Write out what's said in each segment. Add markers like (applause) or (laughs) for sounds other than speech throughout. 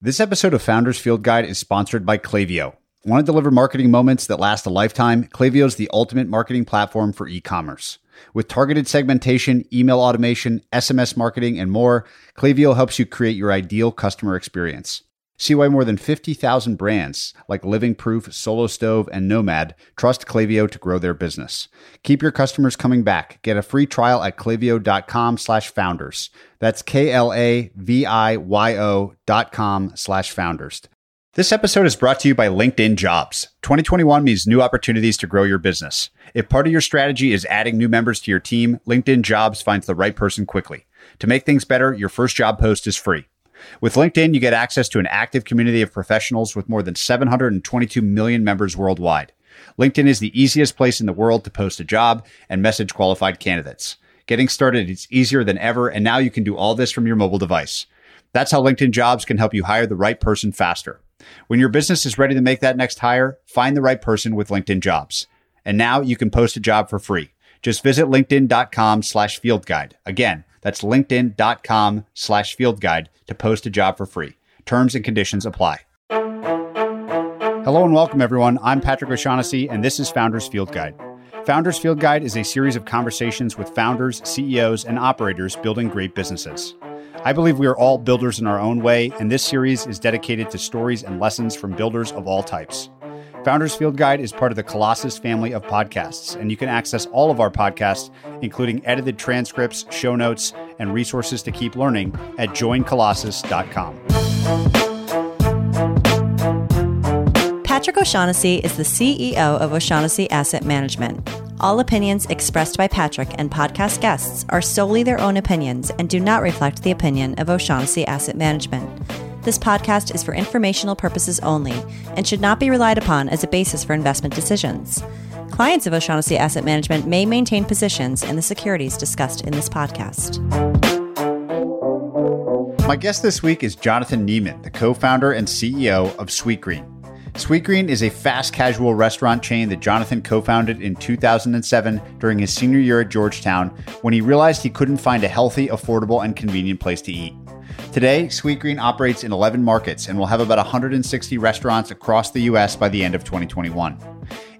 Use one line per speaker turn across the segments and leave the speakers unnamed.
This episode of Founders Field Guide is sponsored by Klaviyo. Want to deliver marketing moments that last a lifetime? Klaviyo is the ultimate marketing platform for e commerce. With targeted segmentation, email automation, SMS marketing, and more, Klaviyo helps you create your ideal customer experience. See why more than 50,000 brands like Living Proof, Solo Stove, and Nomad trust Klaviyo to grow their business. Keep your customers coming back. Get a free trial at klaviyo.com slash founders. That's K-L-A-V-I-Y-O dot com slash founders. This episode is brought to you by LinkedIn Jobs. 2021 means new opportunities to grow your business. If part of your strategy is adding new members to your team, LinkedIn Jobs finds the right person quickly. To make things better, your first job post is free. With LinkedIn, you get access to an active community of professionals with more than 722 million members worldwide. LinkedIn is the easiest place in the world to post a job and message qualified candidates. Getting started is easier than ever, and now you can do all this from your mobile device. That's how LinkedIn Jobs can help you hire the right person faster. When your business is ready to make that next hire, find the right person with LinkedIn Jobs. And now you can post a job for free. Just visit linkedin.com slash field guide. Again, that's linkedin.com slash field guide to post a job for free. Terms and conditions apply. Hello and welcome, everyone. I'm Patrick O'Shaughnessy, and this is Founders Field Guide. Founders Field Guide is a series of conversations with founders, CEOs, and operators building great businesses. I believe we are all builders in our own way, and this series is dedicated to stories and lessons from builders of all types. Founders Field Guide is part of the Colossus family of podcasts, and you can access all of our podcasts, including edited transcripts, show notes, and resources to keep learning at joincolossus.com.
Patrick O'Shaughnessy is the CEO of O'Shaughnessy Asset Management. All opinions expressed by Patrick and podcast guests are solely their own opinions and do not reflect the opinion of O'Shaughnessy Asset Management. This podcast is for informational purposes only and should not be relied upon as a basis for investment decisions. Clients of O'Shaughnessy Asset Management may maintain positions in the securities discussed in this podcast.
My guest this week is Jonathan Neman, the co founder and CEO of Sweetgreen. Sweetgreen is a fast casual restaurant chain that Jonathan co founded in 2007 during his senior year at Georgetown when he realized he couldn't find a healthy, affordable, and convenient place to eat. Today, Sweetgreen operates in 11 markets and will have about 160 restaurants across the US by the end of 2021.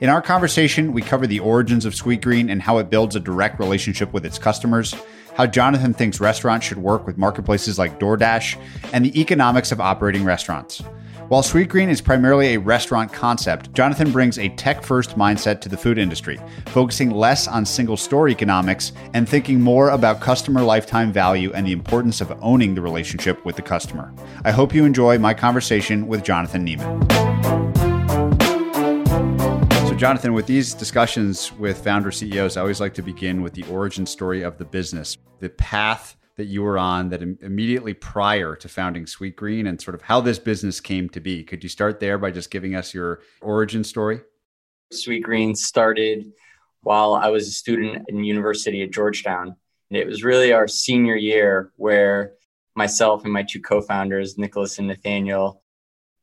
In our conversation, we cover the origins of Sweetgreen and how it builds a direct relationship with its customers, how Jonathan thinks restaurants should work with marketplaces like DoorDash, and the economics of operating restaurants. While Sweetgreen is primarily a restaurant concept, Jonathan brings a tech first mindset to the food industry, focusing less on single store economics and thinking more about customer lifetime value and the importance of owning the relationship with the customer. I hope you enjoy my conversation with Jonathan Neman. So, Jonathan, with these discussions with founder CEOs, I always like to begin with the origin story of the business, the path that you were on that Im- immediately prior to founding Sweetgreen and sort of how this business came to be. Could you start there by just giving us your origin story?
Sweetgreen started while I was a student in university at Georgetown. And it was really our senior year where myself and my two co-founders, Nicholas and Nathaniel,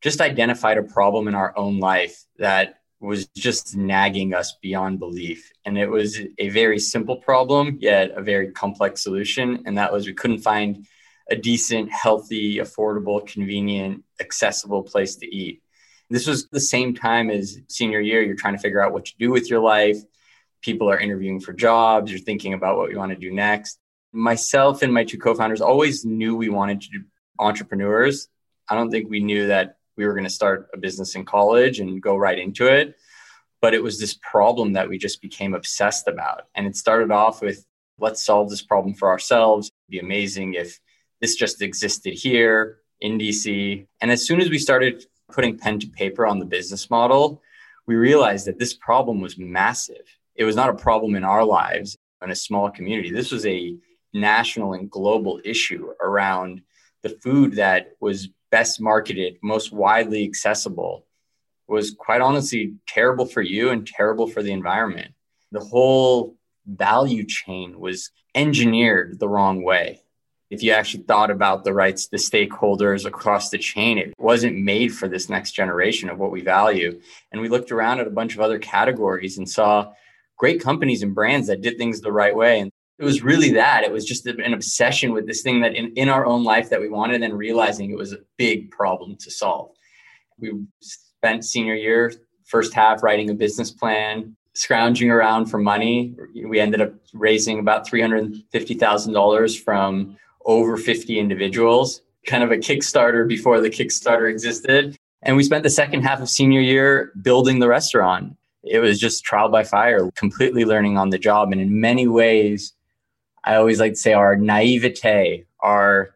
just identified a problem in our own life that was just nagging us beyond belief. And it was a very simple problem, yet a very complex solution. And that was we couldn't find a decent, healthy, affordable, convenient, accessible place to eat. This was the same time as senior year. You're trying to figure out what to do with your life. People are interviewing for jobs. You're thinking about what you want to do next. Myself and my two co founders always knew we wanted to be entrepreneurs. I don't think we knew that we were going to start a business in college and go right into it. But it was this problem that we just became obsessed about. And it started off with let's solve this problem for ourselves. It'd be amazing if this just existed here in DC. And as soon as we started putting pen to paper on the business model, we realized that this problem was massive. It was not a problem in our lives in a small community. This was a national and global issue around the food that was best marketed, most widely accessible was quite honestly terrible for you and terrible for the environment. The whole value chain was engineered the wrong way. If you actually thought about the rights, the stakeholders across the chain, it wasn't made for this next generation of what we value. And we looked around at a bunch of other categories and saw great companies and brands that did things the right way. And it was really that. It was just an obsession with this thing that in, in our own life that we wanted, and then realizing it was a big problem to solve. We spent senior year, first half writing a business plan, scrounging around for money. We ended up raising about $350,000 from over 50 individuals, kind of a Kickstarter before the Kickstarter existed. And we spent the second half of senior year building the restaurant. It was just trial by fire, completely learning on the job. And in many ways, I always like to say our naivete, our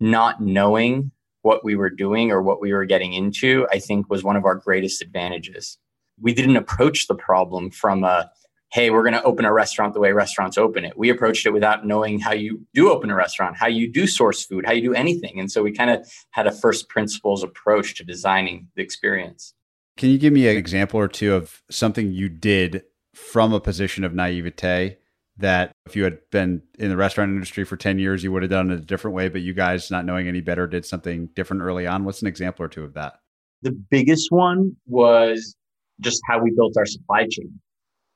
not knowing what we were doing or what we were getting into, I think was one of our greatest advantages. We didn't approach the problem from a, hey, we're going to open a restaurant the way restaurants open it. We approached it without knowing how you do open a restaurant, how you do source food, how you do anything. And so we kind of had a first principles approach to designing the experience.
Can you give me an example or two of something you did from a position of naivete that if you had been in the restaurant industry for 10 years, you would have done it a different way, but you guys, not knowing any better, did something different early on? What's an example or two of that?
The biggest one was just how we built our supply chain.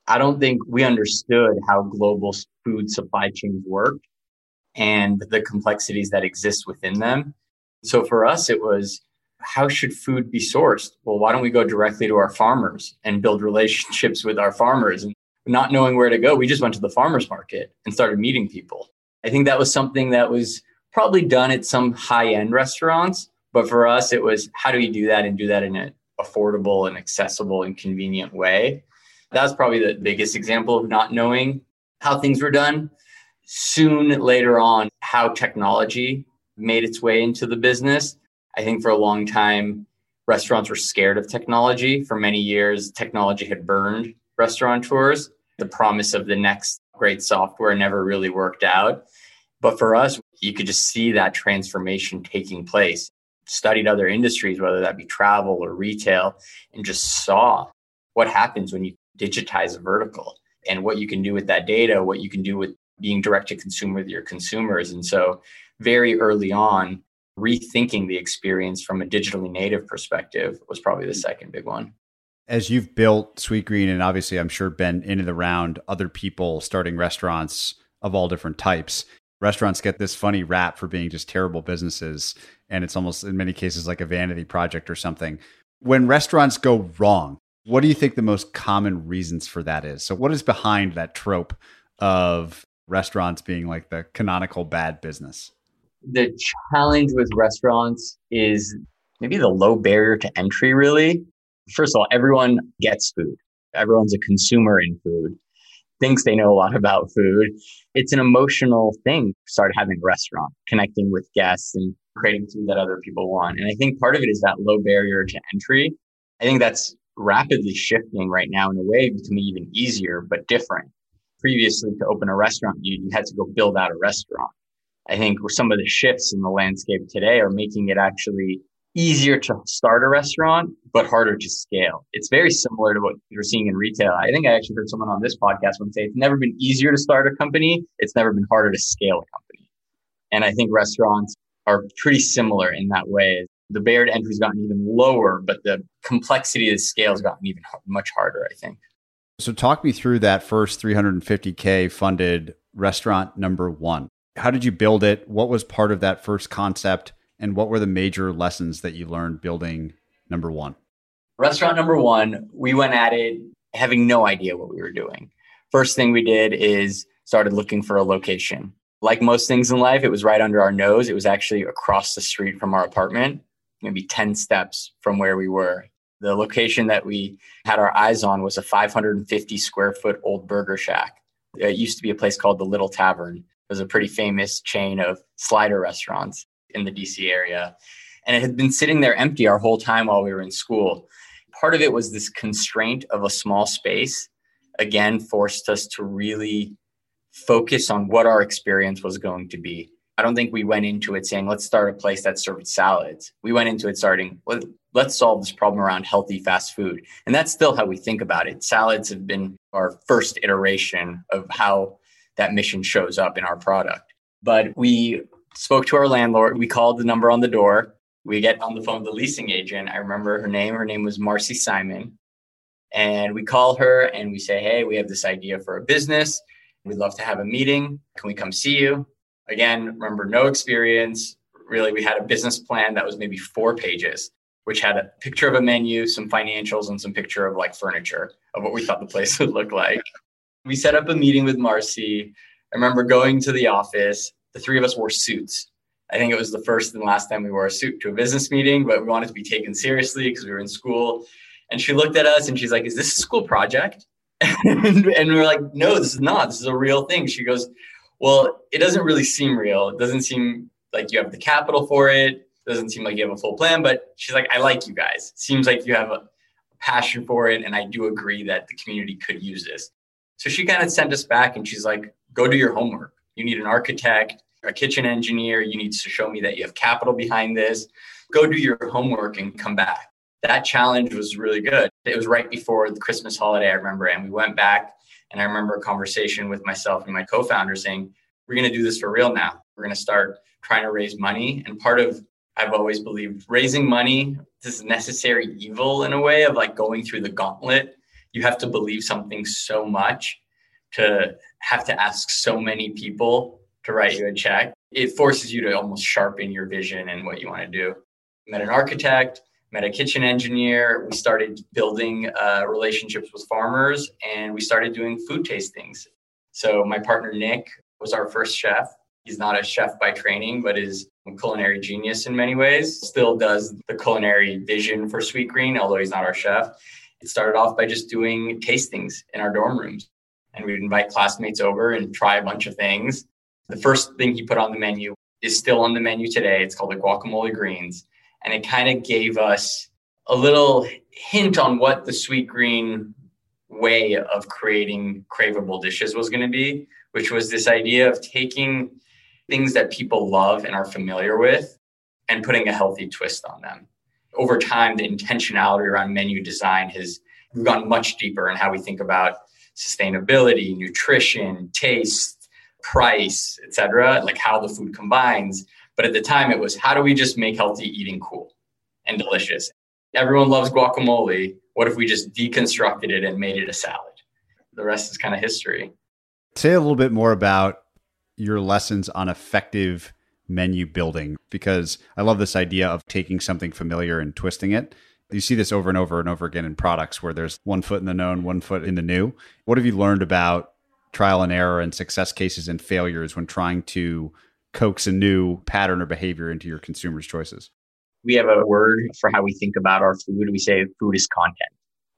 I don't think we understood how global food supply chains work and the complexities that exist within them. So for us, it was how should food be sourced? Well, why don't we go directly to our farmers and build relationships with our farmers? And not knowing where to go, we just went to the farmers market and started meeting people. I think that was something that was probably done at some high end restaurants. But for us, it was how do we do that and do that in an affordable and accessible and convenient way? That's probably the biggest example of not knowing how things were done. Soon later on, how technology made its way into the business. I think for a long time, restaurants were scared of technology. For many years, technology had burned restaurateurs the promise of the next great software never really worked out. But for us, you could just see that transformation taking place. Studied other industries, whether that be travel or retail, and just saw what happens when you digitize a vertical and what you can do with that data, what you can do with being direct to consumer with your consumers. And so, very early on, rethinking the experience from a digitally native perspective was probably the second big one
as you've built Sweetgreen and obviously I'm sure been in and around other people starting restaurants of all different types, restaurants get this funny rap for being just terrible businesses. And it's almost in many cases like a vanity project or something. When restaurants go wrong, what do you think the most common reasons for that is? So, what is behind that trope of restaurants being like the canonical bad business?
The challenge with restaurants is maybe the low barrier to entry, really first of all, everyone gets food. Everyone's a consumer in food, thinks they know a lot (laughs) about food. It's an emotional thing. Start having a restaurant, connecting with guests and creating food that other people want. And I think part of it is that low barrier to entry. I think that's rapidly shifting right now in a way me even easier, but different. Previously, to open a restaurant, you, you had to go build out a restaurant. I think some of the shifts in the landscape today are making it actually easier to start a restaurant, but harder to scale. It's very similar to what you're seeing in retail. I think I actually heard someone on this podcast once say it's never been easier to start a company. It's never been harder to scale a company. And I think restaurants are pretty similar in that way. The barrier to entry has gotten even lower, but the complexity of the scale has gotten even much harder, I think.
So talk me through that first 350K funded restaurant number one. How did you build it? What was part of that first concept? And what were the major lessons that you learned building number one?
Restaurant number one, we went at it having no idea what we were doing. First thing we did is started looking for a location. Like most things in life, it was right under our nose. It was actually across the street from our apartment, maybe 10 steps from where we were. The location that we had our eyes on was a 550 square foot old burger shack. It used to be a place called the Little Tavern. It was a pretty famous chain of slider restaurants in the DC area. And it had been sitting there empty our whole time while we were in school. Part of it was this constraint of a small space, again, forced us to really focus on what our experience was going to be. I don't think we went into it saying, let's start a place that served salads. We went into it starting, let's solve this problem around healthy fast food. And that's still how we think about it. Salads have been our first iteration of how that mission shows up in our product. But we spoke to our landlord. We called the number on the door. We get on the phone with the leasing agent. I remember her name. Her name was Marcy Simon. And we call her and we say, Hey, we have this idea for a business. We'd love to have a meeting. Can we come see you? Again, remember, no experience. Really, we had a business plan that was maybe four pages, which had a picture of a menu, some financials, and some picture of like furniture of what we thought the place (laughs) would look like. We set up a meeting with Marcy. I remember going to the office. The three of us wore suits. I think it was the first and last time we wore a suit to a business meeting, but we wanted to be taken seriously because we were in school. And she looked at us and she's like, Is this a school project? (laughs) and, and we are like, No, this is not. This is a real thing. She goes, Well, it doesn't really seem real. It doesn't seem like you have the capital for it. it doesn't seem like you have a full plan. But she's like, I like you guys. It seems like you have a passion for it. And I do agree that the community could use this. So she kind of sent us back and she's like, Go do your homework. You need an architect, a kitchen engineer. You need to show me that you have capital behind this. Go do your homework and come back that challenge was really good. It was right before the Christmas holiday, I remember, and we went back. And I remember a conversation with myself and my co founder saying, We're going to do this for real now. We're going to start trying to raise money. And part of, I've always believed raising money, this is necessary evil in a way of like going through the gauntlet. You have to believe something so much to have to ask so many people to write you a check. It forces you to almost sharpen your vision and what you want to do. Met an architect, met a kitchen engineer. We started building uh, relationships with farmers and we started doing food tastings. So, my partner Nick was our first chef. He's not a chef by training, but is a culinary genius in many ways. Still does the culinary vision for Sweetgreen, although he's not our chef. It started off by just doing tastings in our dorm rooms. And we'd invite classmates over and try a bunch of things. The first thing he put on the menu is still on the menu today. It's called the guacamole greens and it kind of gave us a little hint on what the Sweetgreen way of creating craveable dishes was going to be, which was this idea of taking things that people love and are familiar with and putting a healthy twist on them. Over time, the intentionality around menu design has gone much deeper in how we think about sustainability, nutrition, taste, price, etc., like how the food combines. But at the time, it was how do we just make healthy eating cool and delicious? Everyone loves guacamole. What if we just deconstructed it and made it a salad? The rest is kind of history.
Say a little bit more about your lessons on effective menu building because I love this idea of taking something familiar and twisting it. You see this over and over and over again in products where there's one foot in the known, one foot in the new. What have you learned about trial and error and success cases and failures when trying to coax a new pattern or behavior into your consumers' choices?
We have a word for how we think about our food. We say food is content.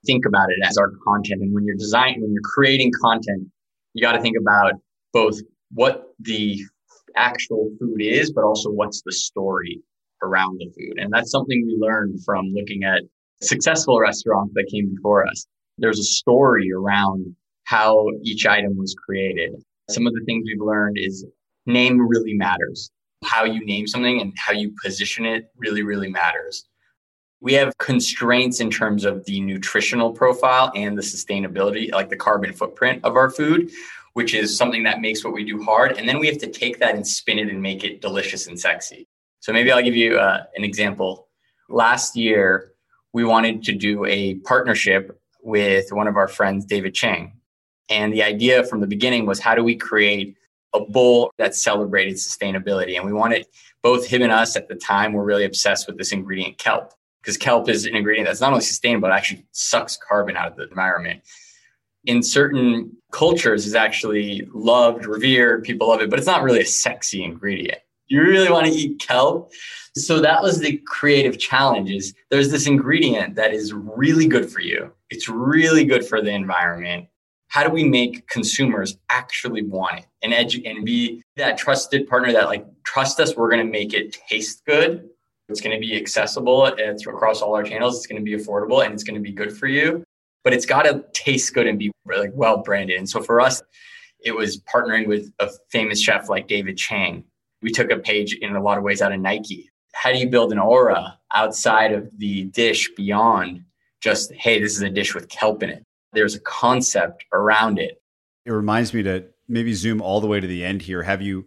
Think about it as our content. And when you're designing, when you're creating content, you got to think about both what the actual food is, but also what's the story around the food. And that's something we learned from looking at successful restaurants that came before us. There's a story around how each item was created. Some of the things we've learned is name really matters. How you name something and how you position it really, really matters. We have constraints in terms of the nutritional profile and the sustainability, like the carbon footprint of our food, which is something that makes what we do hard. And then we have to take that and spin it and make it delicious and sexy. So maybe I'll give you uh, an example. Last year, we wanted to do a partnership with one of our friends, David Chang. And the idea from the beginning was how do we create a bowl that celebrated sustainability. And we wanted both him and us at the time were really obsessed with this ingredient kelp because kelp is an ingredient that's not only sustainable, it actually sucks carbon out of the environment. In certain cultures is actually loved, revered, people love it, but it's not really a sexy ingredient. You really want to eat kelp? So that was the creative challenge is there's this ingredient that is really good for you. It's really good for the environment how do we make consumers actually want it and edu- and be that trusted partner that like trust us we're going to make it taste good. It's going to be accessible uh, it's across all our channels it's going to be affordable and it's going to be good for you. But it's got to taste good and be like well branded and so for us it was partnering with a famous chef like david chang. We took a page in a lot of ways out of nike. How do you build an aura outside of the dish beyond just hey this is a dish with kelp in it there's a concept around it.
It reminds me to maybe zoom all the way to the end here. Have you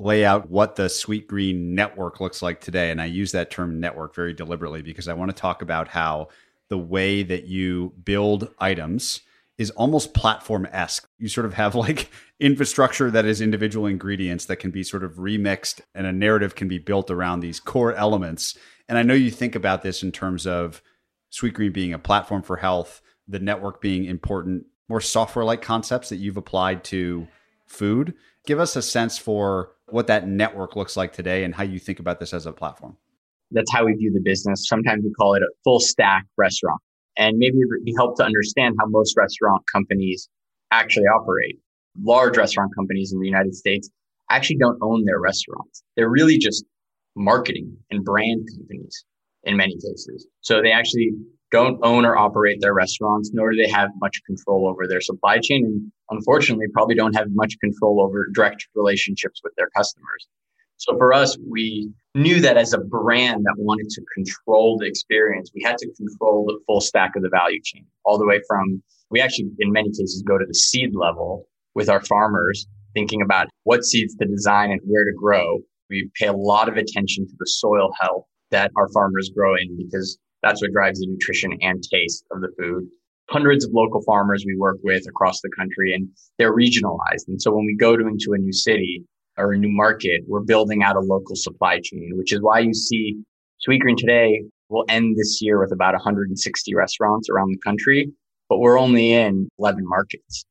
lay out what the Sweetgreen network looks like today? And I use that term network very deliberately because I want to talk about how the way that you build items is almost platform esque. You sort of have like (laughs) infrastructure that is individual ingredients that can be sort of remixed and a narrative can be built around these core elements. And I know you think about this in terms of Sweetgreen being a platform for health, the network being important, more software like concepts that you've applied to food. Give us a sense for what that network looks like today and how you think about this as a platform.
That's how we view the business. Sometimes we call it a full stack restaurant. And maybe it would be help to understand how most restaurant companies actually operate. Large restaurant companies in the United States actually don't own their restaurants. They're really just marketing and brand companies in many cases. So they actually don't own or operate their restaurants, nor do they have much control over their supply chain. And unfortunately, probably don't have much control over direct relationships with their customers. So for us, we knew that as a brand that wanted to control the experience, we had to control the full stack of the value chain, all the way from, we actually, in many cases, go to the seed level with our farmers, thinking about what seeds to design and where to grow. We pay a lot of attention to the soil health that our farmers grow in because that's what drives the nutrition and taste of the food. Hundreds of local farmers we work with across the country and they're regionalized. And so when we go to into a new city, or a new market, we're building out a local supply chain, which is why you see Sweetgreen today will end this year with about 160 restaurants around the country, but we're only in 11 markets.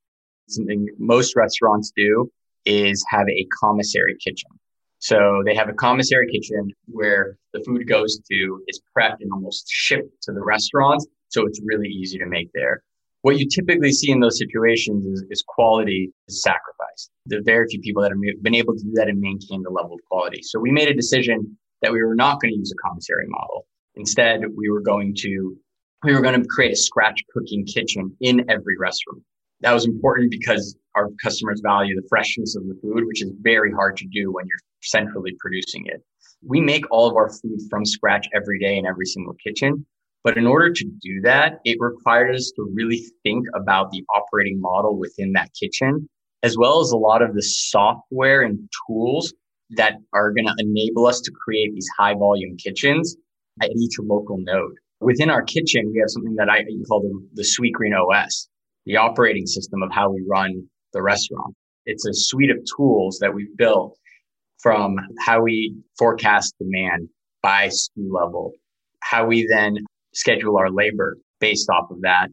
Something most restaurants do is have a commissary kitchen. So they have a commissary kitchen where the food goes to, is prepped and almost shipped to the restaurants. So it's really easy to make there. What you typically see in those situations is, is quality is sacrificed. There are very few people that have been able to do that and maintain the level of quality. So we made a decision that we were not going to use a commissary model. Instead, we were going to we were going to create a scratch cooking kitchen in every restaurant. That was important because our customers value the freshness of the food, which is very hard to do when you're centrally producing it. We make all of our food from scratch every day in every single kitchen. But in order to do that, it required us to really think about the operating model within that kitchen, as well as a lot of the software and tools that are going to enable us to create these high volume kitchens at each local node. Within our kitchen, we have something that I call the, the Sweetgreen OS, the operating system of how we run the restaurant. It's a suite of tools that we've built from how we forecast demand by SKU level, how we then schedule our labor based off of that.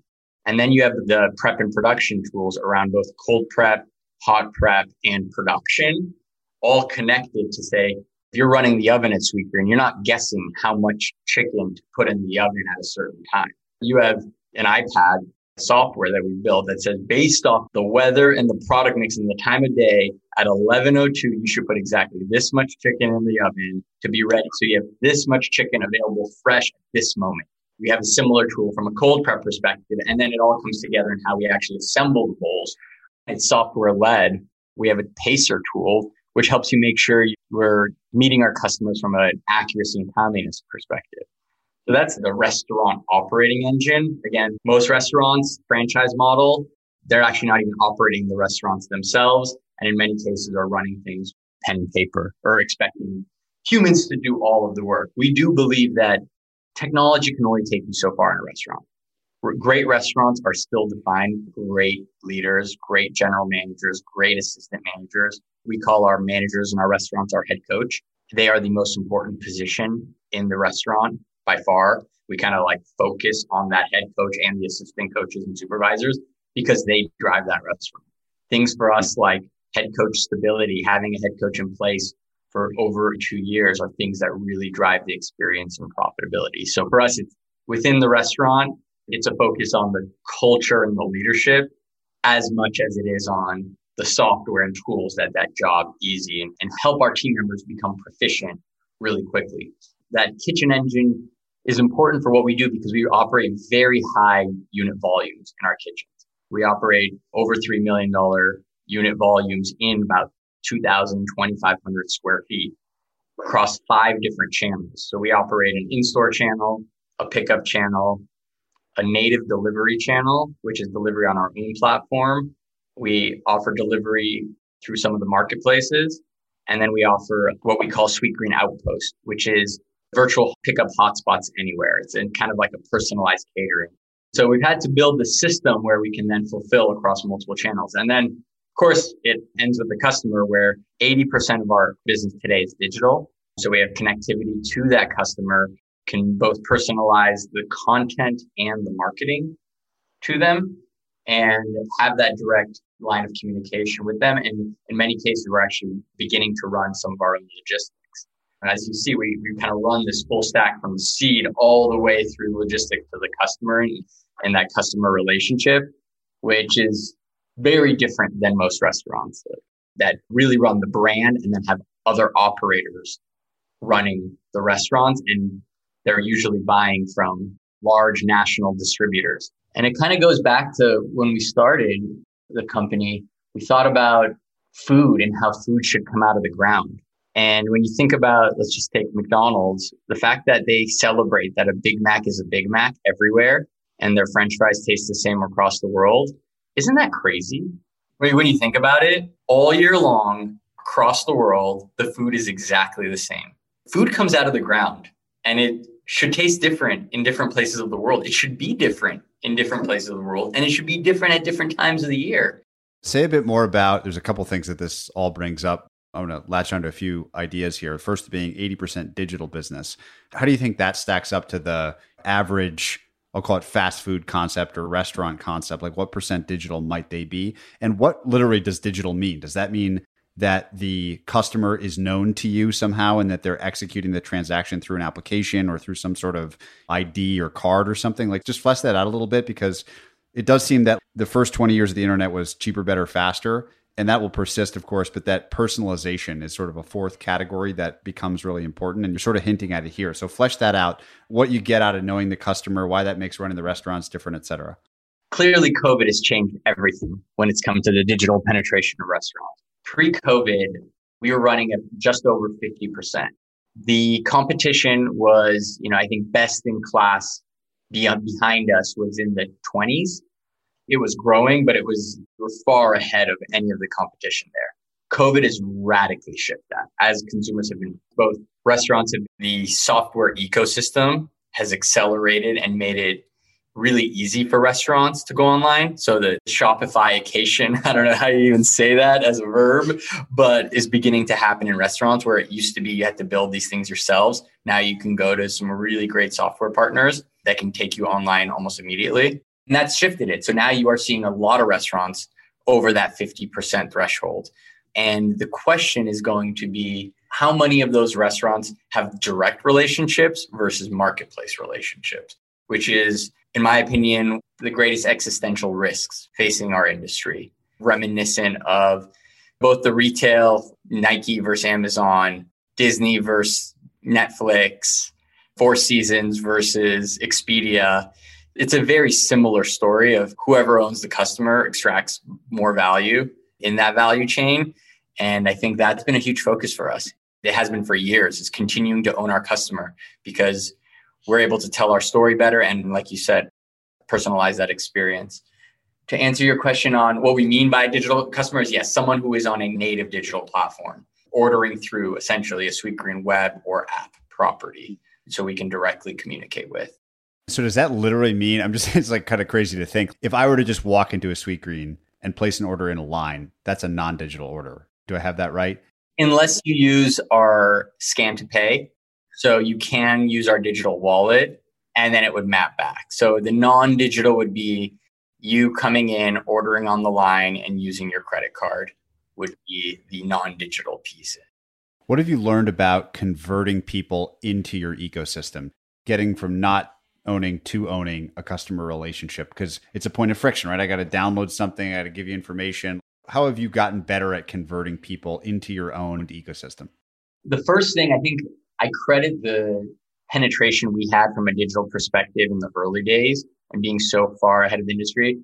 And then you have the prep and production tools around both cold prep, hot prep, and production, all connected to say, if you're running the oven at Sweetgreen, you're not guessing how much chicken to put in the oven at a certain time. You have an iPad software that we built that says based off the weather and the product mix and the time of day at 1102 you should put exactly this much chicken in the oven to be ready so you have this much chicken available fresh at this moment we have a similar tool from a cold prep perspective, and then it all comes together in how we actually assemble the bowls. It's software led. We have a pacer tool, which helps you make sure we're meeting our customers from an accuracy and timeliness perspective. So that's the restaurant operating engine. Again, most restaurants, franchise model, they're actually not even operating the restaurants themselves. And in many cases are running things pen and paper or expecting humans to do all of the work. We do believe that technology can only take you so far in a restaurant. Great restaurants are still defined great leaders, great general managers, great assistant managers. We call our managers in our restaurants our head coach. They are the most important position in the restaurant by far. We kind of like focus on that head coach and the assistant coaches and supervisors because they drive that restaurant. Things for us like head coach stability, having a head coach in place for over two years are things that really drive the experience and profitability. So for us, it's within the restaurant, it's a focus on the culture and the leadership as much as it is on the software and tools that that job easy and, and help our team members become proficient really quickly. That kitchen engine is important for what we do because we operate very high unit volumes in our kitchens. We operate over $3 million unit volumes in about 2,000, 2,500 square feet across five different channels. So we operate an in-store channel, a pickup channel, a native delivery channel, which is delivery on our own platform. We offer delivery through some of the marketplaces. And then we offer what we call Sweetgreen Outpost, which is virtual pickup hotspots anywhere. It's in kind of like a personalized catering. So we've had to build the system where we can then fulfill across multiple channels. And then, of course, it ends with the customer where 80% of our business today is digital. So we have connectivity to that customer, can both personalize the content and the marketing to them and have that direct line of communication with them. And in many cases, we're actually beginning to run some of our own logistics. And as you see, we, we kind of run this full stack from seed all the way through logistics to the customer and, and that customer relationship, which is very different than most restaurants that, that really run the brand and then have other operators running the restaurants. And they're usually buying from large national distributors. And it kind of goes back to when we started the company, we thought about food and how food should come out of the ground. And when you think about, let's just take McDonald's, the fact that they celebrate that a Big Mac is a Big Mac everywhere and their french fries taste the same across the world, isn't that crazy? When you think about it, all year long across the world, the food is exactly the same. Food comes out of the ground and it should taste different in different places of the world. It should be different in different places of the world, and it should be different at different times of the year.
Say a bit more about. There's a couple things that this all brings up. I'm going to latch onto a few ideas here. First, being 80% digital business. How do you think that stacks up to the average? I'll call it fast food concept or restaurant concept. Like, what percent digital might they be? And what literally does digital mean? Does that mean that the customer is known to you somehow and that they're executing the transaction through an application or through some sort of ID or card or something. Like just flesh that out a little bit because it does seem that the first 20 years of the internet was cheaper, better, faster. And that will persist, of course, but that personalization is sort of a fourth category that becomes really important. And you're sort of hinting at it here. So flesh that out, what you get out of knowing the customer, why that makes running the restaurants different, et cetera.
Clearly, COVID has changed everything when it's come to the digital penetration of restaurants pre-COVID, we were running at just over 50%. The competition was, you know, I think best in class beyond, behind us was in the 20s. It was growing, but it was we far ahead of any of the competition there. COVID has radically shifted that as consumers have been both restaurants have the software ecosystem has accelerated and made it really easy for restaurants to go online. So the Shopifyication, (laughs) I don't know how you even say that as a verb, but is beginning to happen in restaurants where it used to be you had to build these things yourselves. Now you can go to some really great software partners that can take you online almost immediately. And that's shifted it. So now you are seeing a lot of restaurants over that 50% threshold. And the question is going to be how many of those restaurants have direct relationships versus marketplace relationships, which is in my opinion, the greatest existential risks facing our industry, reminiscent of both the retail, Nike versus Amazon, Disney versus Netflix, Four Seasons versus Expedia. It's a very similar story of whoever owns the customer extracts more value in that value chain. And I think that's been a huge focus for us. It has been for years, is continuing to own our customer because we're able to tell our story better and like you said personalize that experience to answer your question on what we mean by digital customers yes someone who is on a native digital platform ordering through essentially a sweetgreen web or app property so we can directly communicate with
so does that literally mean i'm just (laughs) it's like kind of crazy to think. If i were to just walk into a sweetgreen and place an order in a line that's a non-digital order. Do i have that right?
Unless you use our scan to pay. So you can use our digital wallet and then it would map back. So the non digital would be you coming in, ordering on the line, and using your credit card would be the non digital piece.
What have you learned about converting people into your ecosystem, getting from not owning to owning a customer relationship? Because it's a point of friction, right? I got to download something, I got to give you information. How have you gotten better at converting people into your own ecosystem?
The first thing I think I credit the penetration we had from a digital perspective in the early days and being so far ahead of the industry.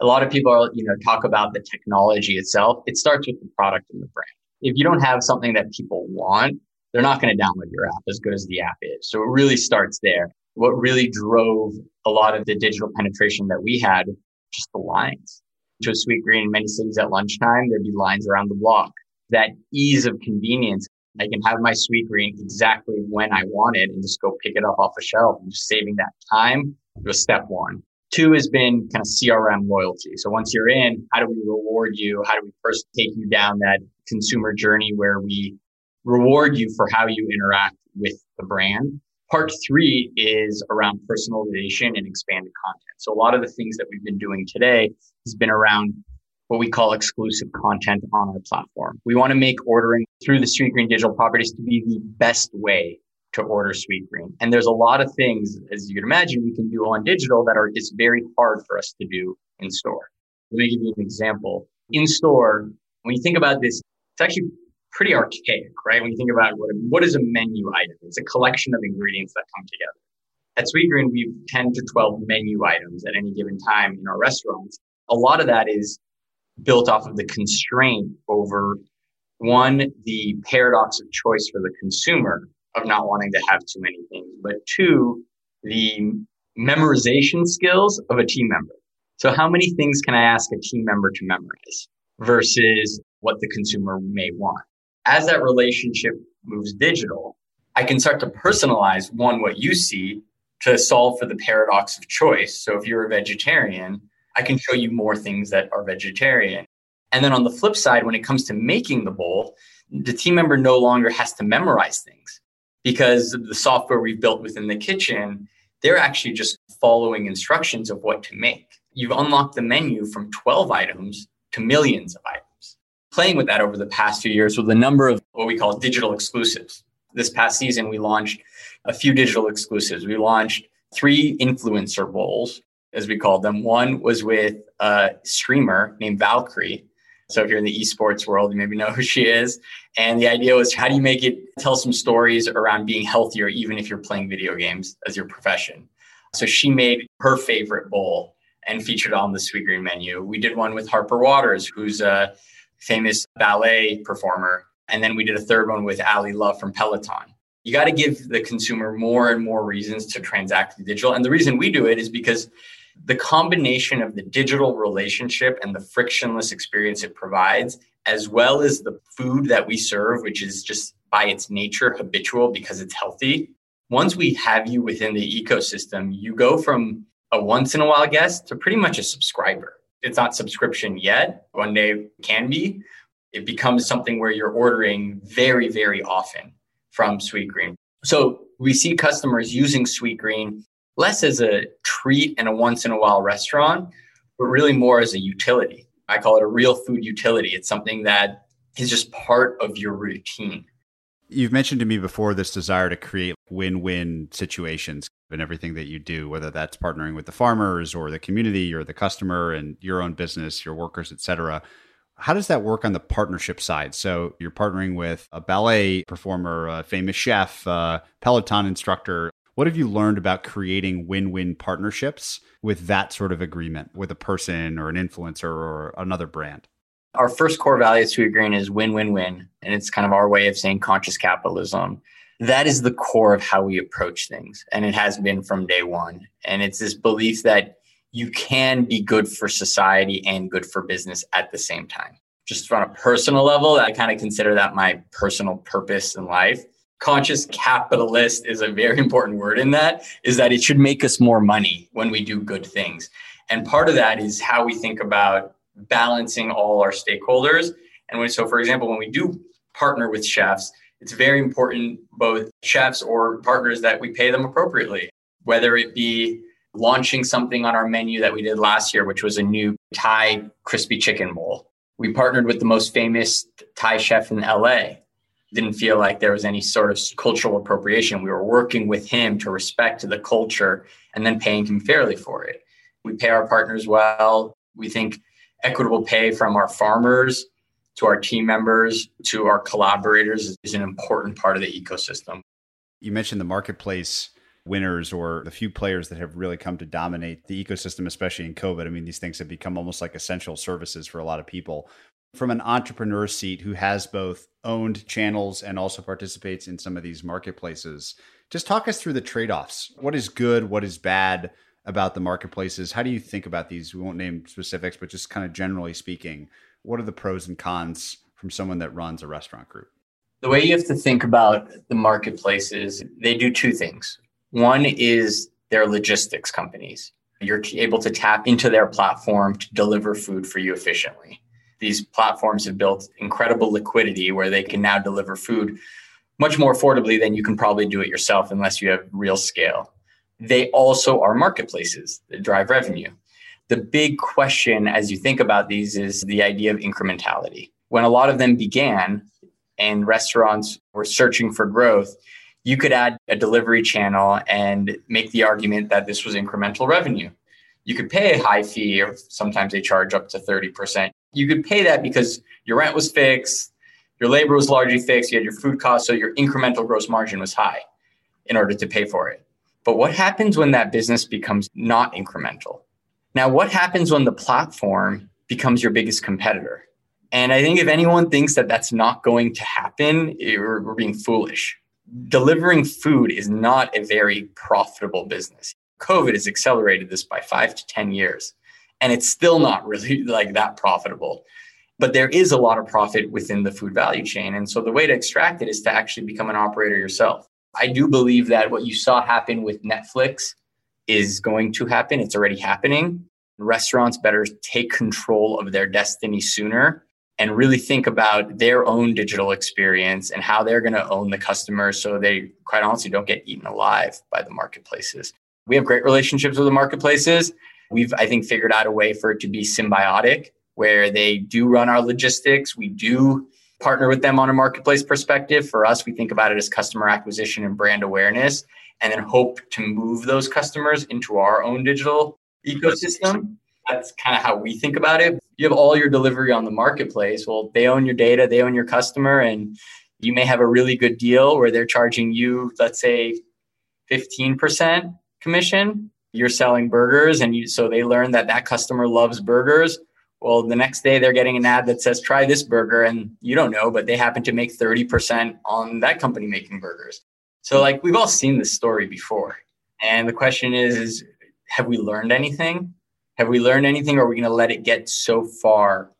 A lot of people are, you know, talk about the technology itself. It starts with the product and the brand. If you don't have something that people want, they're not going to download your app as good as the app is. So it really starts there. What really drove a lot of the digital penetration that we had, just the lines. To a Sweetgreen in many cities at lunchtime, there'd be lines around the block. That ease of convenience I can have my Sweetgreen exactly when I want it and just go pick it up off a shelf and just saving that time was step one. Two has been kind of CRM loyalty. So once you're in, how do we reward you? How do we first take you down that consumer journey where we reward you for how you interact with the brand? Part three is around personalization and expanded content. So a lot of the things that we've been doing today has been around what we call exclusive content on our platform. We want to make ordering through the Sweetgreen digital properties to be the best way to order Sweetgreen. And there's a lot of things, as you can imagine, we can do on digital that are just very hard for us to do in store. Let me give you an example. In store, when you think about this, it's actually pretty archaic, right? When you think about what, what is a menu item, it's a collection of ingredients that come together. At Sweetgreen, we have 10 to 12 menu items at any given time in our restaurants. A lot of that is built off of the constraint over one, the paradox of choice for the consumer of not wanting to have too many things, but two, the memorization skills of a team member. So how many things can I ask a team member to memorize versus what the consumer may want? As that relationship moves digital, I can start to personalize one, what you see to solve for the paradox of choice. So if you're a vegetarian, I can show you more things that are vegetarian. And then on the flip side, when it comes to making the bowl, the team member no longer has to memorize things because the software we've built within the kitchen, they're actually just following instructions of what to make. You've unlocked the menu from 12 items to millions of items. Playing with that over the past few years with a number of what we call digital exclusives. This past season, we launched a few digital exclusives. We launched three influencer bowls as we called them. One was with a streamer named Valkyrae. So if you're in the esports world, you maybe know who she is. And the idea was how do you make it tell some stories around being healthier, even if you're playing video games as your profession? So she made her favorite bowl and featured on the Sweetgreen menu. We did one with Harper Watters, who's a famous ballet performer. And then we did a third one with Ally Love from Peloton. You got to give the consumer more and more reasons to transact digital. And the reason we do it is because the combination of the digital relationship and the frictionless experience it provides, as well as the food that we serve, which is just by its nature habitual because it's healthy. Once we have you within the ecosystem, you go from a once in a while guest to pretty much a subscriber. It's not subscription yet. One day can be. It becomes something where you're ordering very, very often from Sweetgreen. So we see customers using Sweetgreen less as a treat and a once in a while restaurant, but really more as a utility. I call it a real food utility. It's something that is just part of your routine.
You've mentioned to me before this desire to create win win situations in everything that you do, whether that's partnering with the farmers or the community or the customer and your own business, your workers, et cetera. How does that work on the partnership side? So you're partnering with a ballet performer, a famous chef, a Peloton instructor. What have you learned about creating win win partnerships with that sort of agreement with a person or an influencer or another brand?
Our first core value at Sweetgreen is win win win. And it's kind of our way of saying conscious capitalism. That is the core of how we approach things. And it has been from day one. And it's this belief that you can be good for society and good for business at the same time. Just on a personal level, I kind of consider that my personal purpose in life conscious capitalist is a very important word in that is that it should make us more money when we do good things and part of that is how we think about balancing all our stakeholders and so for example when we do partner with chefs it's very important both chefs or partners that we pay them appropriately whether it be launching something on our menu that we did last year which was a new thai crispy chicken bowl we partnered with the most famous thai chef in la didn't feel like there was any sort of cultural appropriation. We were working with him to respect the culture and then paying him fairly for it. We pay our partners well. We think equitable pay from our farmers to our team members to our collaborators is an important part of the ecosystem.
You mentioned the marketplace winners or the few players that have really come to dominate the ecosystem, especially in COVID. I mean, these things have become almost like essential services for a lot of people from an entrepreneur seat who has both owned channels and also participates in some of these marketplaces, just talk us through the trade offs. What is good? What is bad about the marketplaces? How do you think about these? We won't name specifics, but just kind of generally speaking, what are the pros and cons from someone that runs a restaurant group?
The way you have to think about the marketplaces, they do two things. One is they're logistics companies. You're able to tap into their platform to deliver food for you efficiently. These platforms have built incredible liquidity where they can now deliver food much more affordably than you can probably do it yourself unless you have real scale. They also are marketplaces that drive revenue. The big question as you think about these is the idea of incrementality. When a lot of them began and restaurants were searching for growth, you could add a delivery channel and make the argument that this was incremental revenue. You could pay a high fee, or sometimes they charge up to 30%. You could pay that because your rent was fixed, your labor was largely fixed, you had your food costs, so your incremental gross margin was high in order to pay for it. But what happens when that business becomes not incremental? Now, what happens when the platform becomes your biggest competitor? And I think if anyone thinks that that's not going to happen, we're being foolish delivering food is not a very profitable business. COVID has accelerated this by five to 10 years, and it's still not really (laughs) like that profitable. But there is a lot of profit within the food value chain. And so the way to extract it is to actually become an operator yourself. I do believe that what you saw happen with Netflix is going to happen. It's already happening. Restaurants better take control of their destiny sooner and really think about their own digital experience and how they're going to own the customer so they quite honestly don't get eaten alive by the marketplaces. We have great relationships with the marketplaces. We've, I think, figured out a way for it to be symbiotic where they do run our logistics. We do partner with them on a marketplace perspective. For us, we think about it as customer acquisition and brand awareness, and then hope to move those customers into our own digital ecosystem that's kind of how we think about it. You have all your delivery on the marketplace. Well, they own your data, they own your customer, and you may have a really good deal where they're charging you, let's say, 15% commission. You're selling burgers, and you, so they learn that that customer loves burgers. Well, the next day they're getting an ad that says, try this burger, and you don't know, but they happen to make 30% on that company making burgers. So, like, we've all seen this story before. And the question is, is have we learned anything? Have we learned anything or are we going to let it get so far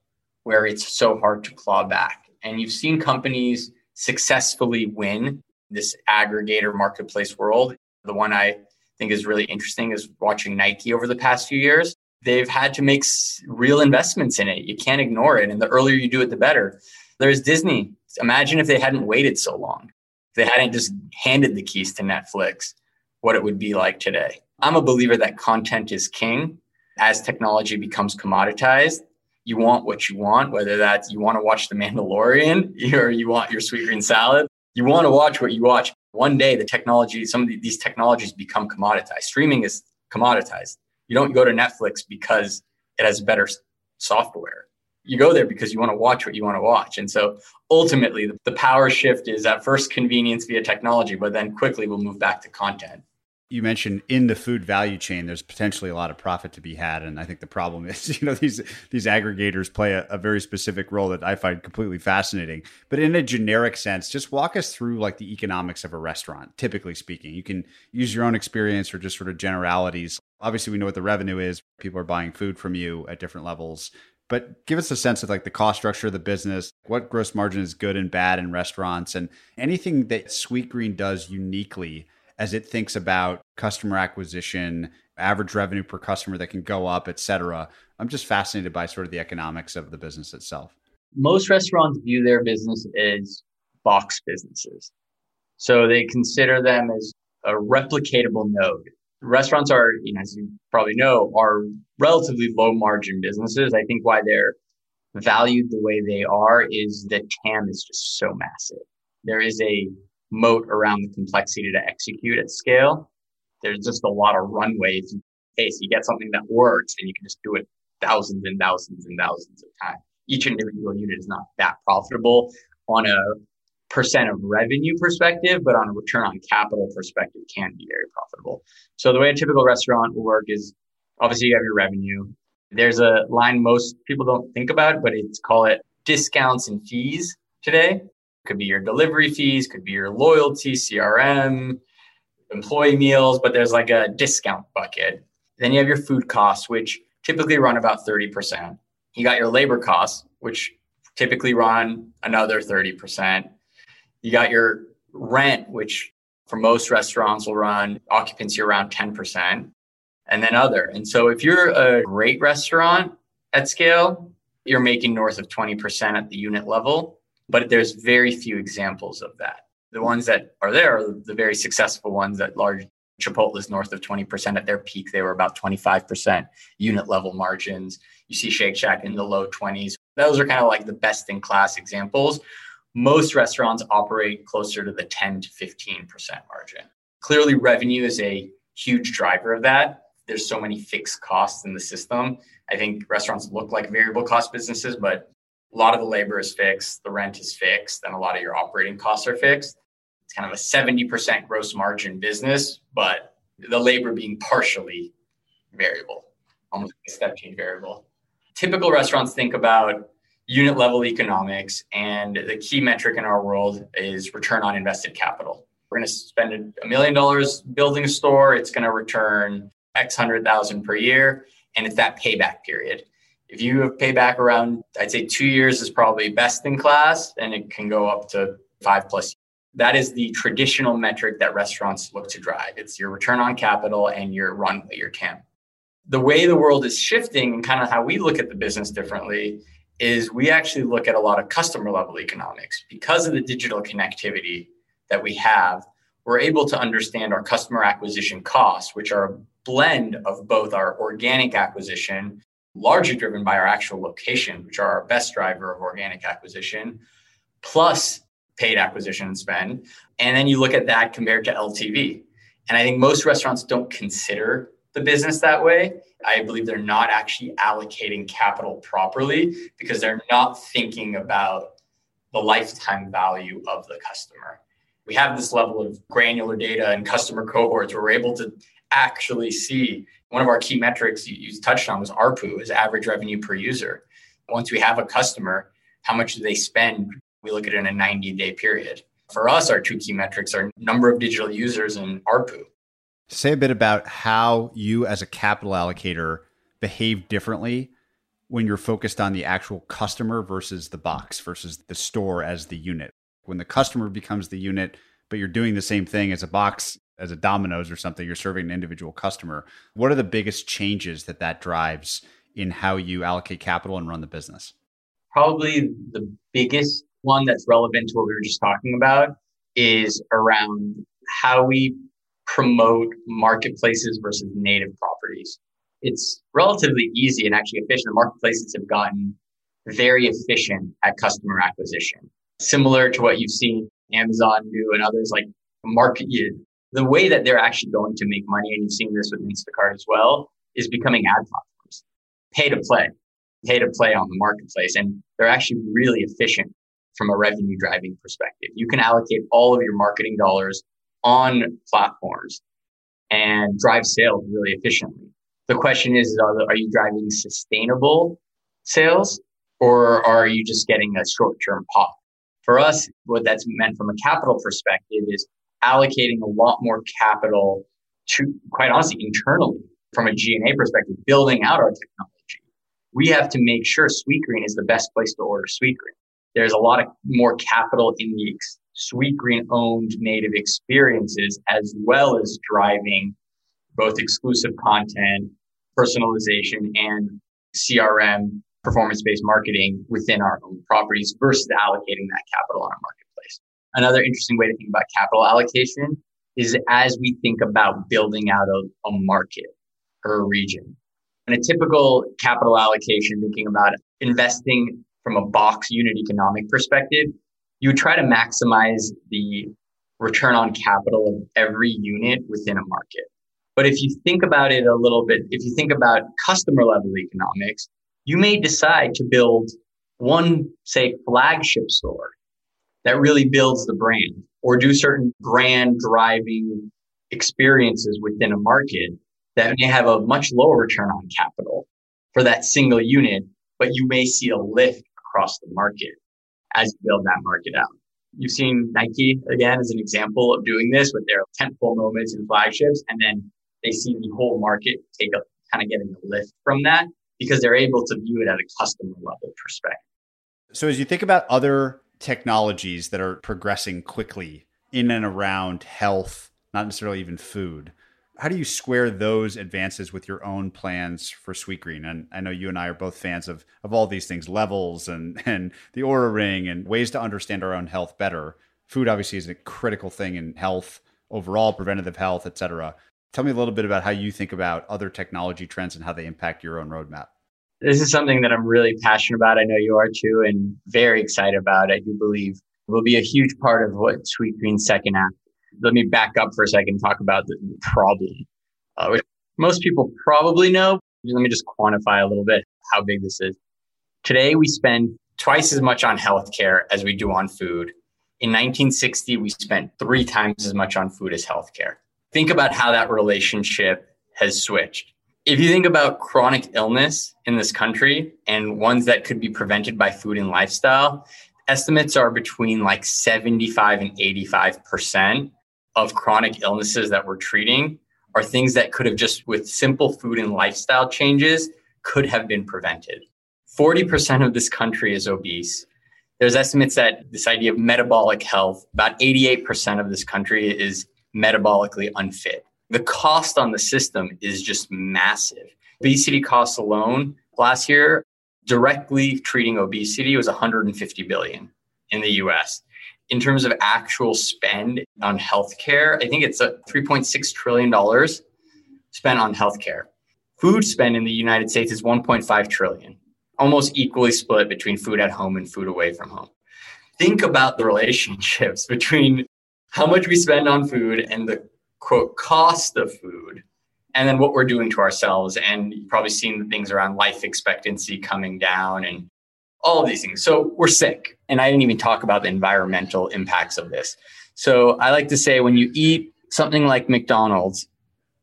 where it's so hard to claw back? And you've seen companies successfully win this aggregator marketplace world. The one I think is really interesting is watching Nike over the past few years. They've had to make real investments in it. You can't ignore it. And the earlier you do it, the better. There's Disney. Imagine if they hadn't waited so long, if they hadn't just handed the keys to Netflix, what it would be like today. I'm a believer that content is king as technology becomes commoditized, you want what you want, whether that's you want to watch The Mandalorian (laughs) or you want your Sweetgreen salad. You want to watch what you watch. One day, the technology, some of these technologies become commoditized. Streaming is commoditized. You don't go to Netflix because it has better software. You go there because you want to watch what you want to watch. And so ultimately, the power shift is at first convenience via technology, but then quickly we'll move back to content
you mentioned in the food value chain there's potentially a lot of profit to be had. And i think the problem is (laughs) you know these these aggregators play a, a, very specific role that i find completely fascinating. But in a generic sense just walk us through like the economics of a restaurant typically speaking. You can use your own experience or just sort of generalities. Obviously we know what the revenue is. People are buying food from you at different levels. But give us a sense of like the cost structure of the business what gross margin is good and bad in restaurants and anything that Sweetgreen does uniquely as it thinks about customer acquisition, average revenue per customer that can go up, et cetera. I'm just fascinated by sort of the economics of the business itself.
Most restaurants view their business as box businesses. So they consider them as a replicatable node. Restaurants are, you know, as you probably know, are relatively low margin businesses. I think why they're valued the way they are is that TAM is just so massive. There is a moat around the complexity to execute at scale. There's just a lot of runways in case you get something that works and you can just do it thousands and thousands and thousands of times. Each individual unit is not that profitable on a percent of revenue perspective, but on a return on capital perspective can be very profitable. So the way a typical restaurant will work is obviously you have your revenue. There's a line most people don't think about, but it's call it discounts and fees today. Could be your delivery fees, could be your loyalty, CRM, employee meals, but there's like a discount bucket. Then you have your food costs, which typically run about 30%. You got your labor costs, which typically run another 30%. You got your rent, which for most restaurants will run occupancy around 10%. And then other. And so if you're a great restaurant at scale, you're making north of 20% at the unit level, but there's very few examples of that. The ones that are there are the very successful ones that large Chipotle is north of 20% at their peak. They were about 25% unit level margins. You see Shake Shack in the low 20s. Those are kind of like the best in class examples. Most restaurants operate closer to the 10 to 15% margin. Clearly, revenue is a huge driver of that. There's so many fixed costs in the system. I think restaurants look like variable cost businesses, but a lot of the labor is fixed, the rent is fixed, and a lot of your operating costs are fixed. It's kind of a 70% gross margin business, but the labor being partially variable, almost a step change variable. Typical restaurants think about unit level economics, and the key metric in our world is return on invested capital. We're going to spend a million dollars building a store. It's going to return X hundred thousand per year, and it's that payback period. If you have payback around, I'd say two years is probably best in class, and it can go up to five plus. That is the traditional metric that restaurants look to drive. It's your return on capital and your runway, your TAM. The way the world is shifting and kind of how we look at the business differently is we actually look at a lot of customer level economics because of the digital connectivity that we have. We're able to understand our customer acquisition costs, which are a blend of both our organic acquisition largely driven by our actual location, which are our best driver of organic acquisition, plus paid acquisition and spend. And then you look at that compared to LTV. And I think most restaurants don't consider the business that way. I believe they're not actually allocating capital properly because they're not thinking about the lifetime value of the customer. We have this level of granular data and customer cohorts where we're able to actually see one of our key metrics you, touched on was ARPU, is average revenue per user. Once we have a customer, how much do they spend? We look at it in a 90 day period. For us, our two key metrics are number of digital users and ARPU.
Say a bit about how you, as a capital allocator, behave differently when you're focused on the actual customer versus the box versus the store as the unit. When the customer becomes the unit, but you're doing the same thing as a box as a Domino's or something, you're serving an individual customer. What are the biggest changes that that drives in how you allocate capital and run the business?
Probably the biggest one that's relevant to what we were just talking about is around how we promote marketplaces versus native properties. It's relatively easy and actually efficient. The marketplaces have gotten very efficient at customer acquisition, similar to what you've seen Amazon do and others like market the way that they're actually going to make money, and you've seen this with Instacart as well, is becoming ad platforms, pay to play, pay to play on the marketplace. And they're actually really efficient from a revenue driving perspective. You can allocate all of your marketing dollars on platforms and drive sales really efficiently. The question is, are, are you driving sustainable sales or are you just getting a short term pop? For us, what that's meant from a capital perspective is allocating a lot more capital to, quite honestly, internally from a G&A perspective, building out our technology. We have to make sure Sweetgreen is the best place to order Sweetgreen. There's a lot of more capital in the Sweetgreen owned native experiences, as well as driving both exclusive content, personalization, and CRM performance based marketing within our own properties versus allocating that capital on our market. Another interesting way to think about capital allocation is as we think about building out a, a market or a region. In a typical capital allocation, thinking about investing from a box unit economic perspective, you try to maximize the return on capital of every unit within a market. But if you think about it a little bit, if you think about customer level economics, you may decide to build one, say, flagship store that really builds the brand or do certain brand driving experiences within a market that may have a much lower return on capital for that single unit, but you may see a lift across the market as you build that market out. You've seen Nike again as an example of doing this with their tentpole moments and flagships, and then they see the whole market take up, kind of getting a lift from that because they're able to view it at a customer level perspective.
So as you think about other technologies that are progressing quickly in and around health, not necessarily even food. how do you square those advances with your own plans for Sweetgreen? And I know you and I are both fans of of all these things, levels and (laughs) and the Oura ring and ways to understand our own health better. Food obviously is a critical thing in health overall, preventative health, et cetera. Tell me a little bit about how you think about other technology trends and how they impact your own roadmap.
This is something that I'm really passionate about. I know you are too, and very excited about. I do believe will be a huge part of what Sweetgreen's second act let me back up for a second talk about the problem, uh, which most people probably know. Let me just quantify a little bit how big this is. Today, we spend twice as much on healthcare as we do on food. In 1960, we spent three times as much on food as healthcare. Think about how that relationship has switched. If you think about chronic illness in this country and ones that could be prevented by food and lifestyle, estimates are between like 75 and 85% of chronic illnesses that we're treating are things that could have just with simple food and lifestyle changes could have been prevented. 40% of this country is obese. There's estimates that this idea of metabolic health, about 88% of this country is metabolically unfit. The cost on the system is just massive. Obesity costs alone last year, directly treating obesity was 150 billion in the US in terms of actual spend on healthcare, I think it's a $3.6 trillion spent on healthcare. Food spend in the United States is 1.5 trillion, almost equally split between food at home and food away from home. Think about the relationships (laughs) between how much we spend on food and the quote cost of food and then what we're doing to ourselves and you've probably seen the things around life expectancy coming down and all of these things. So we're sick. And I didn't even talk about the environmental impacts of this. So I like to say when you eat something like McDonald's,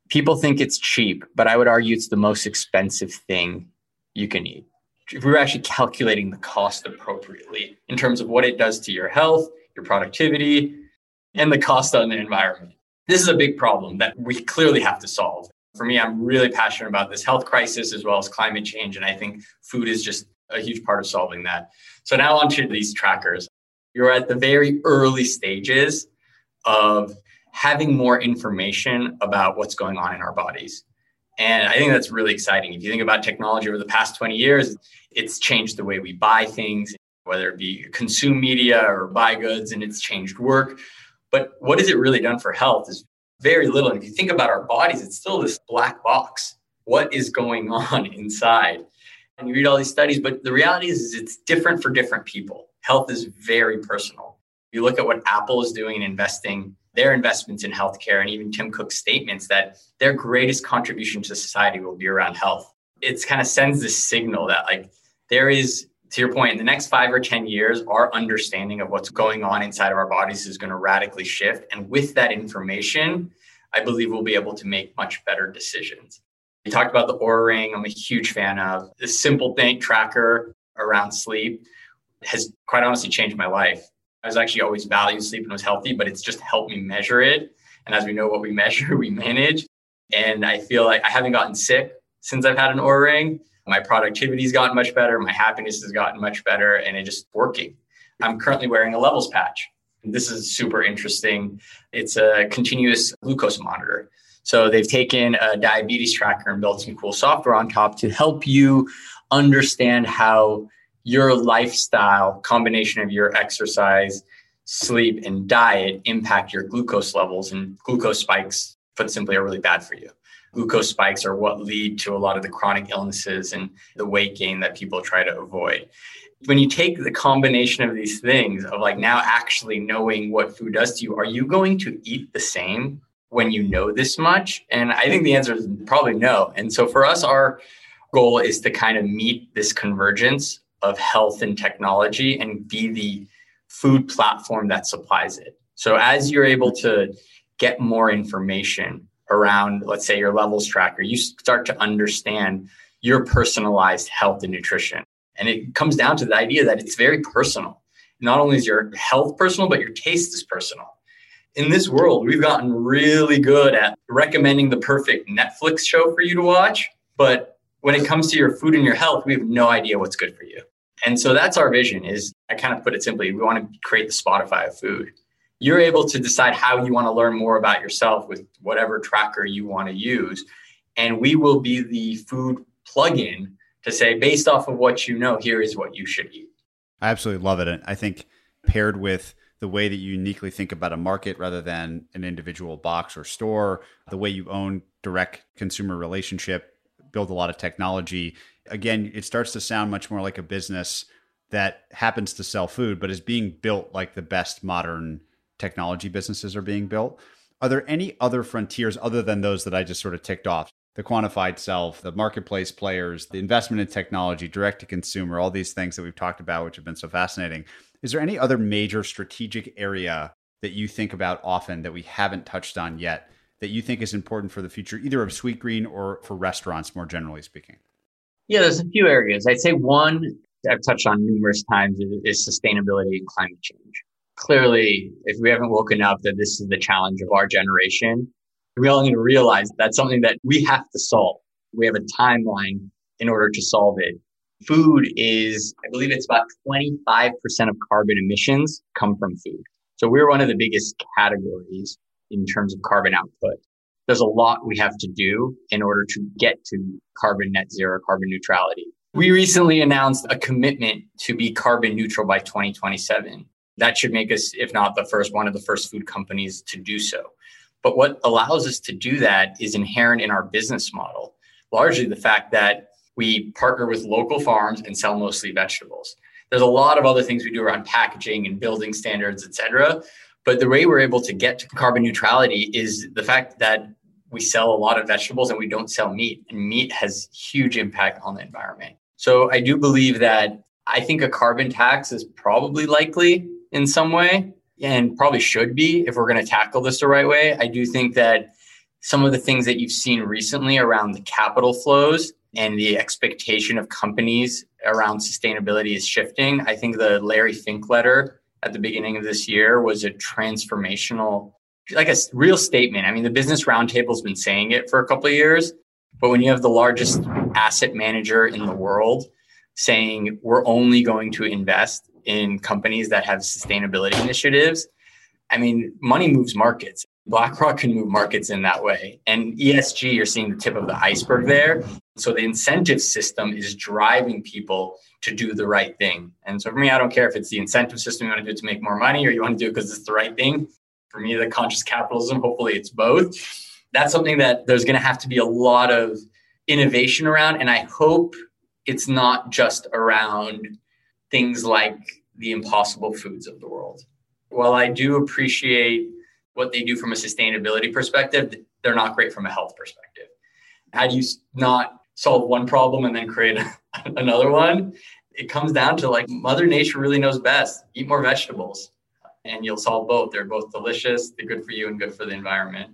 people think it's cheap, but I would argue it's the most expensive thing you can eat. If we were actually calculating the cost appropriately in terms of what it does to your health, your productivity, and the cost on the environment. This is a big problem that we clearly have to solve. For me, I'm really passionate about this health crisis as well as climate change. And I think food is just a huge part of solving that. So now onto these trackers. You're at the very early stages of having more information about what's going on in our bodies. And I think that's really exciting. If you think about technology over the past 20 years, it's changed the way we buy things, whether it be consume media or buy goods, and it's changed work. But what has it really done for health is very little. And if you think about our bodies, it's still this black box. What is going (laughs) on inside? and you read all these studies, but the reality is, is it's different for different people. Health is very personal. You look at what Apple is doing and investing their investments in healthcare, and even Tim Cook's statements that their greatest contribution to society will be around health. It kind of sends this signal that, like, there is, to your point, in the next five or 10 years, our understanding of what's going on inside of our bodies is going to radically shift. And with that information, I believe we'll be able to make much better decisions. You talked about the Oura Ring. I'm a huge fan of the simple thing tracker around sleep has quite honestly changed my life. I was actually always valued sleep and was healthy, but it's just helped me measure it. And as we know what we (laughs) measure, we manage. And I feel like I haven't gotten sick since I've had an Oura Ring. My productivity's gotten much better. My happiness has gotten much better and it's just working. I'm currently wearing a levels patch. This is super interesting. It's a continuous glucose monitor. So they've taken a diabetes tracker and built some cool software on top to help you understand how your lifestyle combination of your exercise, sleep, and diet impact your glucose levels. And glucose spikes, put simply, are really bad for you. Glucose spikes are what lead to a lot of the chronic illnesses and the weight gain that people try to avoid. When you take the combination of these things, of like now actually knowing what food does to you, are you going to eat the same when you know this much? And I think the answer is probably no. And so for us, our goal is to kind of meet this convergence of health and technology and be the food platform that supplies it. So as you're able to get more information around, let's say, your levels tracker, you start to understand your personalized health and nutrition. And it comes down to the idea that it's very personal. Not only is your health personal, but your taste is personal in this world, we've gotten really good at recommending the perfect Netflix show for you to watch. But when it comes to your food and your health, we have no idea what's good for you. And so that's our vision is I kind of put it simply, we want to create the Spotify of food. You're able to decide how you want to learn more about yourself with whatever tracker you want to use. And we will be the food plugin to say, based off of what you know, here is what you should eat.
I absolutely love it. And I think paired with the way that you uniquely think about a market rather than an individual box or store, the way you own direct consumer relationship, build a lot of technology. Again, it starts to sound much more like a business that happens to sell food, but is being built like the best modern technology businesses are being built. Are there any other frontiers other than those that I just sort of ticked off? The quantified self, the marketplace players, the investment in technology, direct to consumer, all these things that we've talked about, which have been so fascinating. Is there any other major strategic area that you think about often that we haven't touched on yet that you think is important for the future, either of Sweetgreen or for restaurants more generally speaking?
Yeah, there's a few areas. I'd say one I've touched on numerous times is, is sustainability and climate change clearly, if we haven't woken up that this is the challenge of our generation, we all need to realize that's something that we have to solve. We have a timeline in order to solve it. Food is, I believe it's about 25% of carbon emissions come from food. So we're one of the biggest categories in terms of carbon output. There's a lot we have to do in order to get to carbon net zero, carbon neutrality. We recently announced a commitment to be carbon neutral by 2027 that should make us, if not the first, one of the first food companies to do so. But what allows us to do that is inherent in our business model, largely the fact that we partner with local farms and sell mostly vegetables. There's a lot of other things we do around packaging and building standards, et cetera. But the way we're able to get to carbon neutrality is the fact that we sell a lot of vegetables and we don't sell meat. And meat has huge impact on the environment. So I do believe that I think a carbon tax is probably likely in some way and probably should be if we're going to tackle this the right way. I do think that some of the things that you've seen recently around the capital flows and the expectation of companies around sustainability is shifting. I think the Larry Fink letter at the beginning of this year was a transformational, like a real statement. I mean, the Business Roundtable's been saying it for a couple of years, but when you have the largest asset manager in the world saying we're only going to invest in companies that have sustainability initiatives. I mean, money moves markets. BlackRock can move markets in that way. And ESG, you're seeing the tip of the iceberg there. So the incentive system is driving people to do the right thing. And so for me, I don't care if it's the incentive system you want to do to make more money or you want to do it because it's the right thing. For me, the conscious capitalism, hopefully it's both. That's something that there's going to have to be a lot of innovation around. And I hope it's not just around things like the impossible foods of the world. While I do appreciate what they do from a sustainability perspective, they're not great from a health perspective. How do you not solve one problem and then create (laughs) another one? It comes down to like Mother Nature really knows best. Eat more vegetables and you'll solve both. They're both delicious, they're good for you and good for the environment.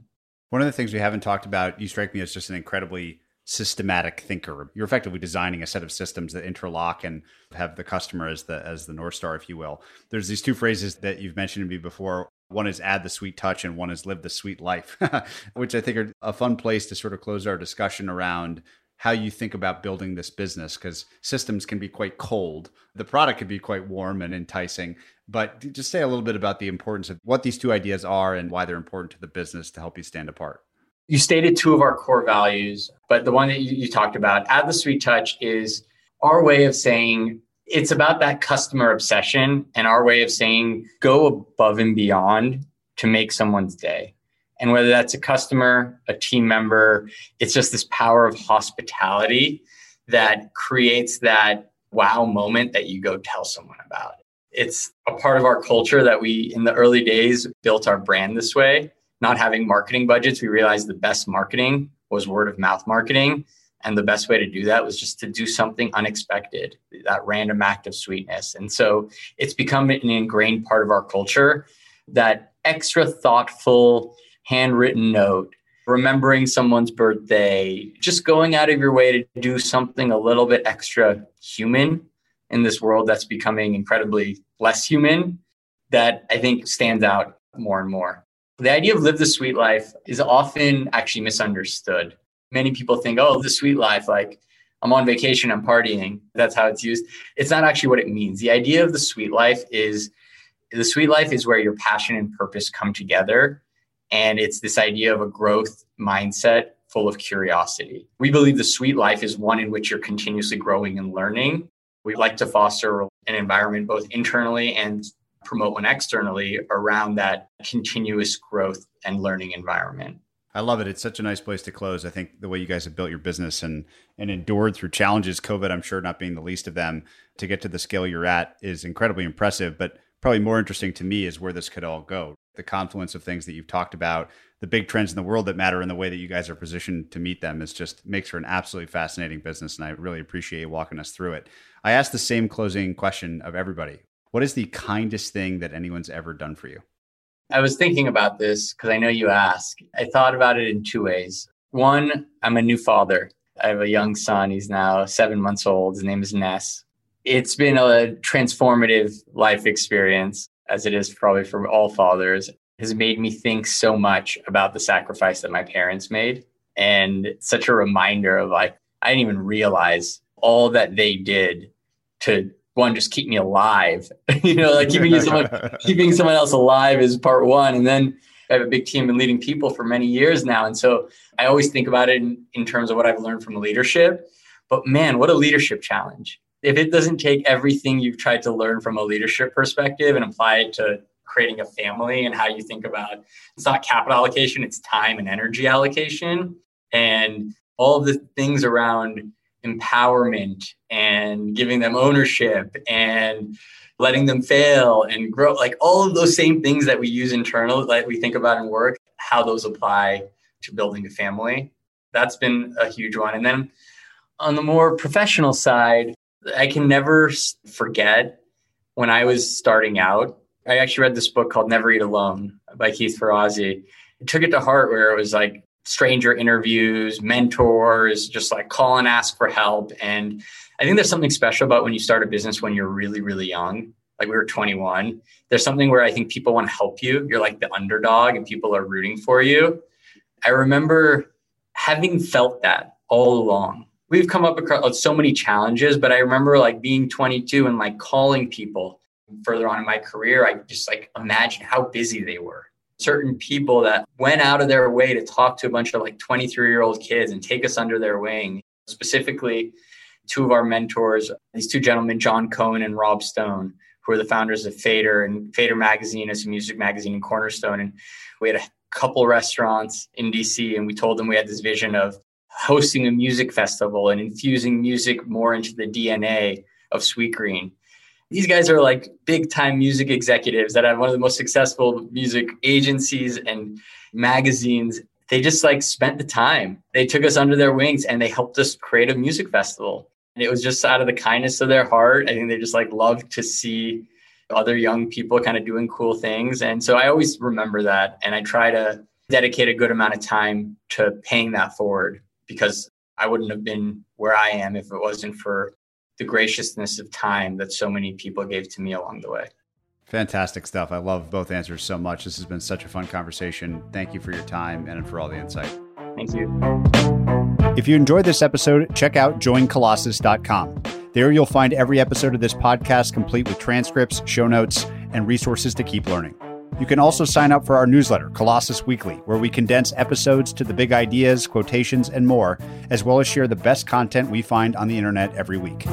One of the things we haven't talked about, you strike me as just an incredibly systematic thinker. You're effectively designing a set of systems that interlock and have the customer as the as the north star, if you will. There's these two phrases that you've mentioned to me before. One is add the sweet touch, and one is live the sweet life, (laughs) which I think are a fun place to sort of close our discussion around how you think about building this business because systems can be quite cold. The product can be quite warm and enticing. But just say a little bit about the importance of what these two ideas are and why they're important to the business to help you stand apart
you stated two of our core values, but the one that you, you, talked about, add the sweet touch, is our way of saying it's about that customer obsession and our way of saying go above and beyond to make someone's day. And whether that's a customer, a team member, it's just this power of hospitality that creates that wow moment that you go tell someone about. It's a part of our culture that we, in the early days, built our brand this way not having marketing budgets, we realized the best marketing was word of mouth marketing. And the best way to do that was just to do something unexpected, that random act of sweetness. And so it's become an ingrained part of our culture that extra thoughtful handwritten note, remembering someone's birthday, just going out of your way to do something a little bit extra human in this world that's becoming incredibly less human that I think stands out more and more. The idea of live the sweet life is often actually misunderstood. Many people think, oh, the sweet life, like I'm on vacation, I'm partying. That's how it's used. It's not actually what it means. The idea of the sweet life is The sweet life is where your passion and purpose come together. And it's this idea of a growth mindset full of curiosity. We believe the sweet life is one in which you're continuously growing and learning. We like to foster an environment both internally and promote one externally around that continuous growth and learning environment.
I love it. It's such a nice place to close. I think the way you guys have built your business and and endured through challenges, COVID, I'm sure not being the least of them, to get to the scale you're at is incredibly impressive. But probably more interesting to me is where this could all go. The confluence of things that you've talked about, the big trends in the world that matter, and the way that you guys are positioned to meet them is just makes for an absolutely fascinating business. And I really appreciate you walking us through it. I asked the same closing question of everybody. What is the kindest thing that anyone's ever done for you?
I was thinking about this because I know you ask. I thought about it in two ways. One, I'm a new father. I have a young son. He's now seven months old. His name is Ness. It's been a transformative life experience, as it is probably for all fathers. It has made me think so much about the sacrifice that my parents made. And such a reminder of like, I didn't even realize all that they did to one just keep me alive. (laughs) You know like keeping (laughs) someone keeping someone else alive is part one. And then i have a big team and leading people for many years now. And so i always think about it in, in terms of what i've learned from leadership. But man what a leadership challenge. If it doesn't take everything you've tried to learn from a leadership perspective and apply it to creating a family and how you think about it's not capital allocation it's time and energy allocation. And all of the things around empowerment and giving them ownership and letting them fail and grow like all of those same things that we use internal that we think about in work how those apply to building a family. That's been a huge one. And then on the more professional side i can never forget when i was starting out. I actually read this book called never eat alone by keith ferrazzi. I took it to heart where it was like stranger interviews, mentors, just like call and ask for help. And I think there's something special about when you start a business when you're really, really young. Like we were 21. There's something where I think people want to help you. You're like the underdog and people are rooting for you. I remember having felt that all along. We've come up across uh, so many challenges, but I remember like being 22 and like calling people further on in my career. I just like imagine how busy they were certain people that went out of their way to talk to a bunch of like 23 year old kids and take us under their wing. Specifically, two of our mentors, these two gentlemen, John Cohen and Rob Stone, who are the founders of Fader and Fader Magazine is a music magazine in Cornerstone. And we had a couple restaurants in DC and we told them we had this vision of hosting a music festival and infusing music more into the DNA of Sweetgreen these guys are like big time music executives that have one of the most successful music agencies and magazines. They just like spent the time. They took us under their wings and they helped us create a music festival. And it was just out of the kindness of their heart. I think they just like loved to see other young people kind of doing cool things. And so i always remember that and i try to dedicate a good amount of time to paying that forward because i wouldn't have been where i am if it wasn't for the graciousness of time that so many people gave to me along the way.
Fantastic stuff. I love both answers so much. This has been such a fun conversation. Thank you for your time and for all the insight.
Thank you.
If you enjoyed this episode, check out joincolossus.com. There you'll find every episode of this podcast complete with transcripts, show notes, and resources to keep learning. You can also sign up for our newsletter, Colossus Weekly, where we condense episodes to the big ideas, quotations, and more, as well as share the best content we find on the internet every week.